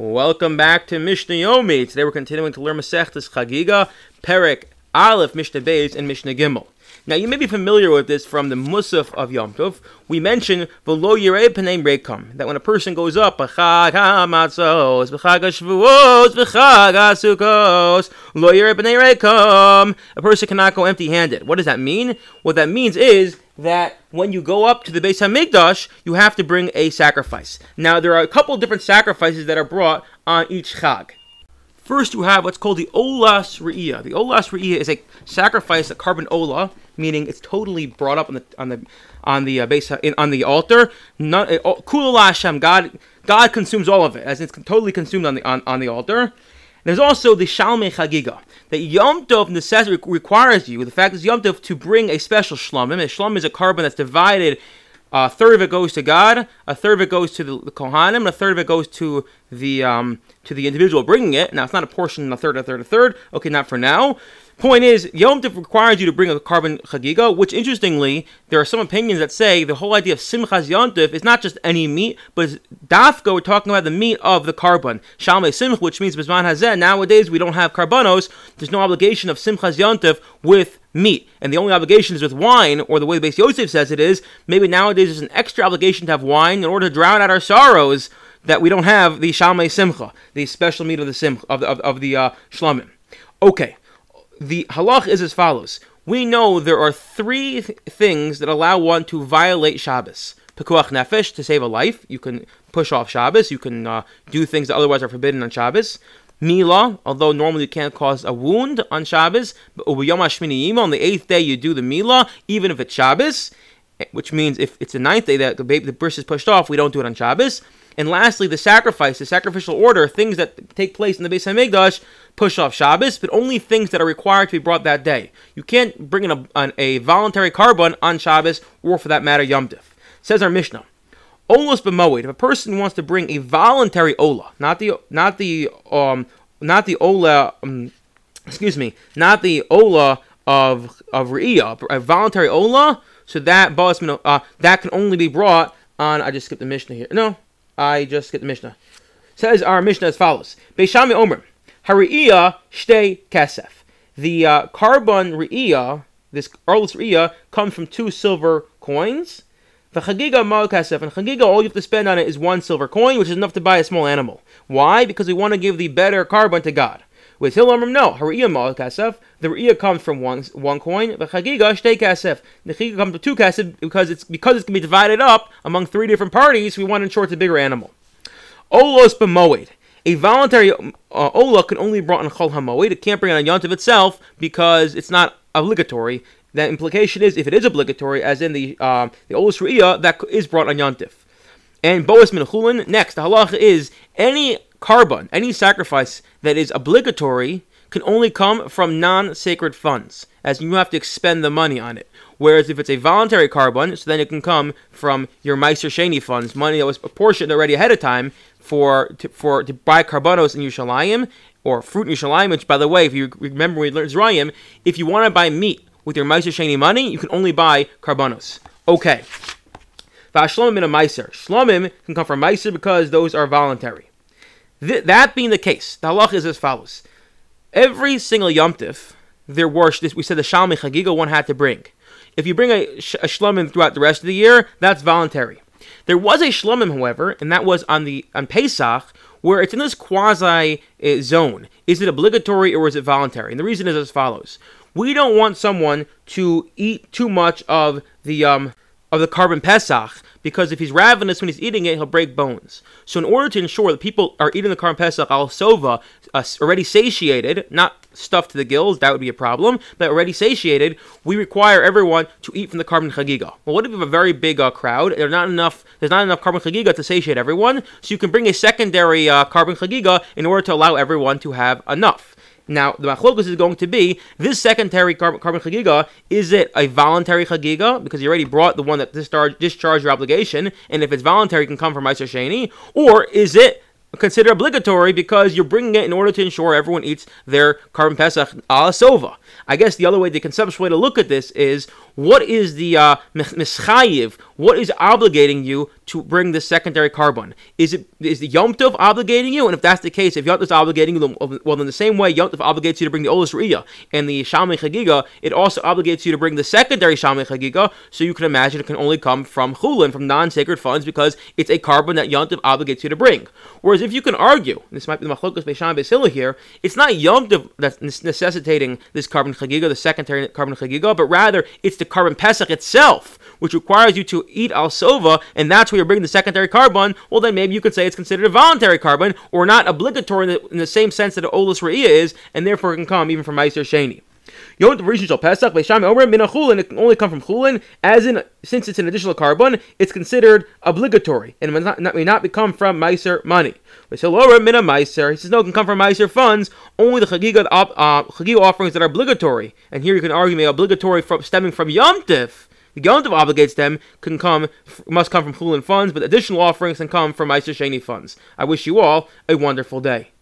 Welcome back to Mishnah Yomi. Today we're continuing to learn Masechtas Chagiga, Perek, Aleph, Mishnah Beis, and Mishnah Gimel. Now you may be familiar with this from the Musaf of Yom Tov. We mentioned V'lo Yirei P'nei Rekom that when a person goes up B'chag HaMatzos, B'chag HaShavuos, B'chag HaSukkos, Lo Yirei P'nei Rekom, a person cannot go empty-handed. What does that mean? What that means is that when you go up to the Beis Hamikdash, you have to bring a sacrifice. Now, there are a couple different sacrifices that are brought on each Chag. First, you have what's called the Olas Re'iyah. The Olas Re'iyah is a sacrifice, a korban Ola, meaning it's totally brought up on the on the on the uh, base in, on the altar. Not uh, Kula Hashem, God God consumes all of it, as it's totally consumed on the on, on the altar. There's also the Shalmei Chagiga. That Yom Tov requires you, the fact is Yom Tov, to bring a special shlomim. A shlomim is a korban that's divided. A third of it goes to God, a third of it goes to the, the Kohanim, and a third of it goes to the um, to the individual bringing it. Now it's not a portion, a third, a third, a third. Okay, not for now. Point is, Yom Tov requires you to bring a korban chagiga, which interestingly, there are some opinions that say the whole idea of Simchas Yom Tov is not just any meat, but dafka, we're talking about the meat of the korban. Shalmei Simch, which means Bisman Hazeh, nowadays we don't have korbanos, there's no obligation of Simchas Yom Tov with meat. And the only obligation is with wine, or the way the Beis Yosef says it is, maybe nowadays there's an extra obligation to have wine in order to drown out our sorrows that we don't have the Shalmei Simcha, the special meat of the Simcha, of the, of, of the uh, Shlamim. Okay the halach is as follows. We know there are three th- things that allow one to violate Shabbos. Pekuach nefesh, to save a life. You can push off Shabbos. You can uh, do things that otherwise are forbidden on Shabbos. Mila, although normally you can't cause a wound on Shabbos, but on the eighth day you do the Mila, even if it's Shabbos, which means if it's the ninth day that the baby, the bris is pushed off, we don't do it on Shabbos. And lastly, the sacrifice, the sacrificial order, things that take place in the Beis Hamikdash, push off Shabbos, but only things that are required to be brought that day. You can't bring in a, an, a voluntary korban on Shabbos, or for that matter, Yom Tif. Says our Mishnah. Olos b'moed. If a person wants to bring a voluntary ola, not the not the um not the ola, um, excuse me, not the ola of of re'iyah, a voluntary ola, so that uh, that can only be brought on. I just skipped the Mishnah here. No, I just get the Mishnah. Says our Mishnah as follows: Beis Shammai Omer, Hari'iyah shtei kesef. The uh, korban re'iyah, this olas re'iyah, comes from two silver coins. The chagiga mal kesef, and chagiga, all you have to spend on it is one silver coin, which is enough to buy a small animal. Why? Because we want to give the better korban to God. With Hilamrim, no. The riyah comes from one one coin. The chagiga shtei kasef. The chagiga comes from two kasef because it's because it's going to be divided up among three different parties. We want to ensure it's a bigger animal. Olos b'moed. A voluntary uh, ola can only be brought on chol hamoed. It can't bring on yontiv itself because it's not obligatory. That implication is if it is obligatory, as in the uh, the olos riyah, that is brought on yontif. And boas min Next, the halacha is any korban, any sacrifice that is obligatory can only come from non-sacred funds, as you have to expend the money on it. Whereas if it's a voluntary korban, so then it can come from your Meiser Sheni funds, money that was apportioned already ahead of time for to, for to buy korbanos in Yerushalayim or fruit in Yerushalayim. Which, by the way, if you remember we learned Zerayim, if you want to buy meat with your Meiser Sheni money, you can only buy korbanos. Okay. Vashlomim in a Meiser. Shlomim can come from Meiser because those are voluntary. Th- that being the case, the halach is as follows: every single yomtiv, there were we said the shalmi chagiga one had to bring. If you bring a, a shlomim throughout the rest of the year, that's voluntary. There was a shlomim, however, and that was on the on Pesach, where it's in this quasi uh, zone. Is it obligatory or is it voluntary? And the reason is as follows: we don't want someone to eat too much of the um, of the korban Pesach because if he's ravenous when he's eating it, he'll break bones. So, in order to ensure that people are eating the korban Pesach al sova, uh, already satiated, not stuffed to the gills, that would be a problem, but already satiated, we require everyone to eat from the korban chagiga. Well, what if you have a very big uh, crowd? There's not enough. There's not enough korban chagiga to satiate everyone, so you can bring a secondary uh, korban chagiga in order to allow everyone to have enough. Now, the machlokus is going to be this secondary korban, chagiga. Is it a voluntary chagiga because you already brought the one that discharged discharge your obligation, and if it's voluntary, it can come from Meiser Sheni, or is it considered obligatory because you're bringing it in order to ensure everyone eats their korban pesach ala sova. I guess the other way, the conceptual way to look at this is what is the uh, mischayiv? What is obligating you to bring the secondary korban? Is it is the Yom Tov obligating you? And if that's the case, if Yom Tov is obligating you, well, in the same way Yom Tov obligates you to bring the Olis Riyah and the Shalmei Chagiga, it also obligates you to bring the secondary Shalmei Chagiga. So you can imagine it can only come from Chulin, from non-sacred funds, because it's a korban that Yom Tov obligates you to bring. Whereas if you can argue, this might be the Machlokas Beis Shammai Beis Hillel here, it's not Yom Tov that's necessitating this korban Chagiga, the secondary korban Chagiga, but rather it's the korban Pesach itself, which requires you to eat al sova, and that's where you're bringing the secondary korban. Well, then maybe you could say it's considered a voluntary korban, or not obligatory in the, in the same sense that Olus Re'iyah is, and therefore it can come even from Meiser Sheni. Yom Shal Pesach Leisham Omer Min Chulin. It can only come from Chulin, as in since it's an additional korban, it's considered obligatory and may not, may not become from Meiser money. Omer Min Meiser. He says no, it can come from Meiser funds. Only the Chagiga uh, offerings that are obligatory, and here you can argue may obligatory from stemming from Yom Tif. The Yom Tov obligates them can come must come from Chulin funds, but additional offerings can come from Sheni funds. I wish you all a wonderful day.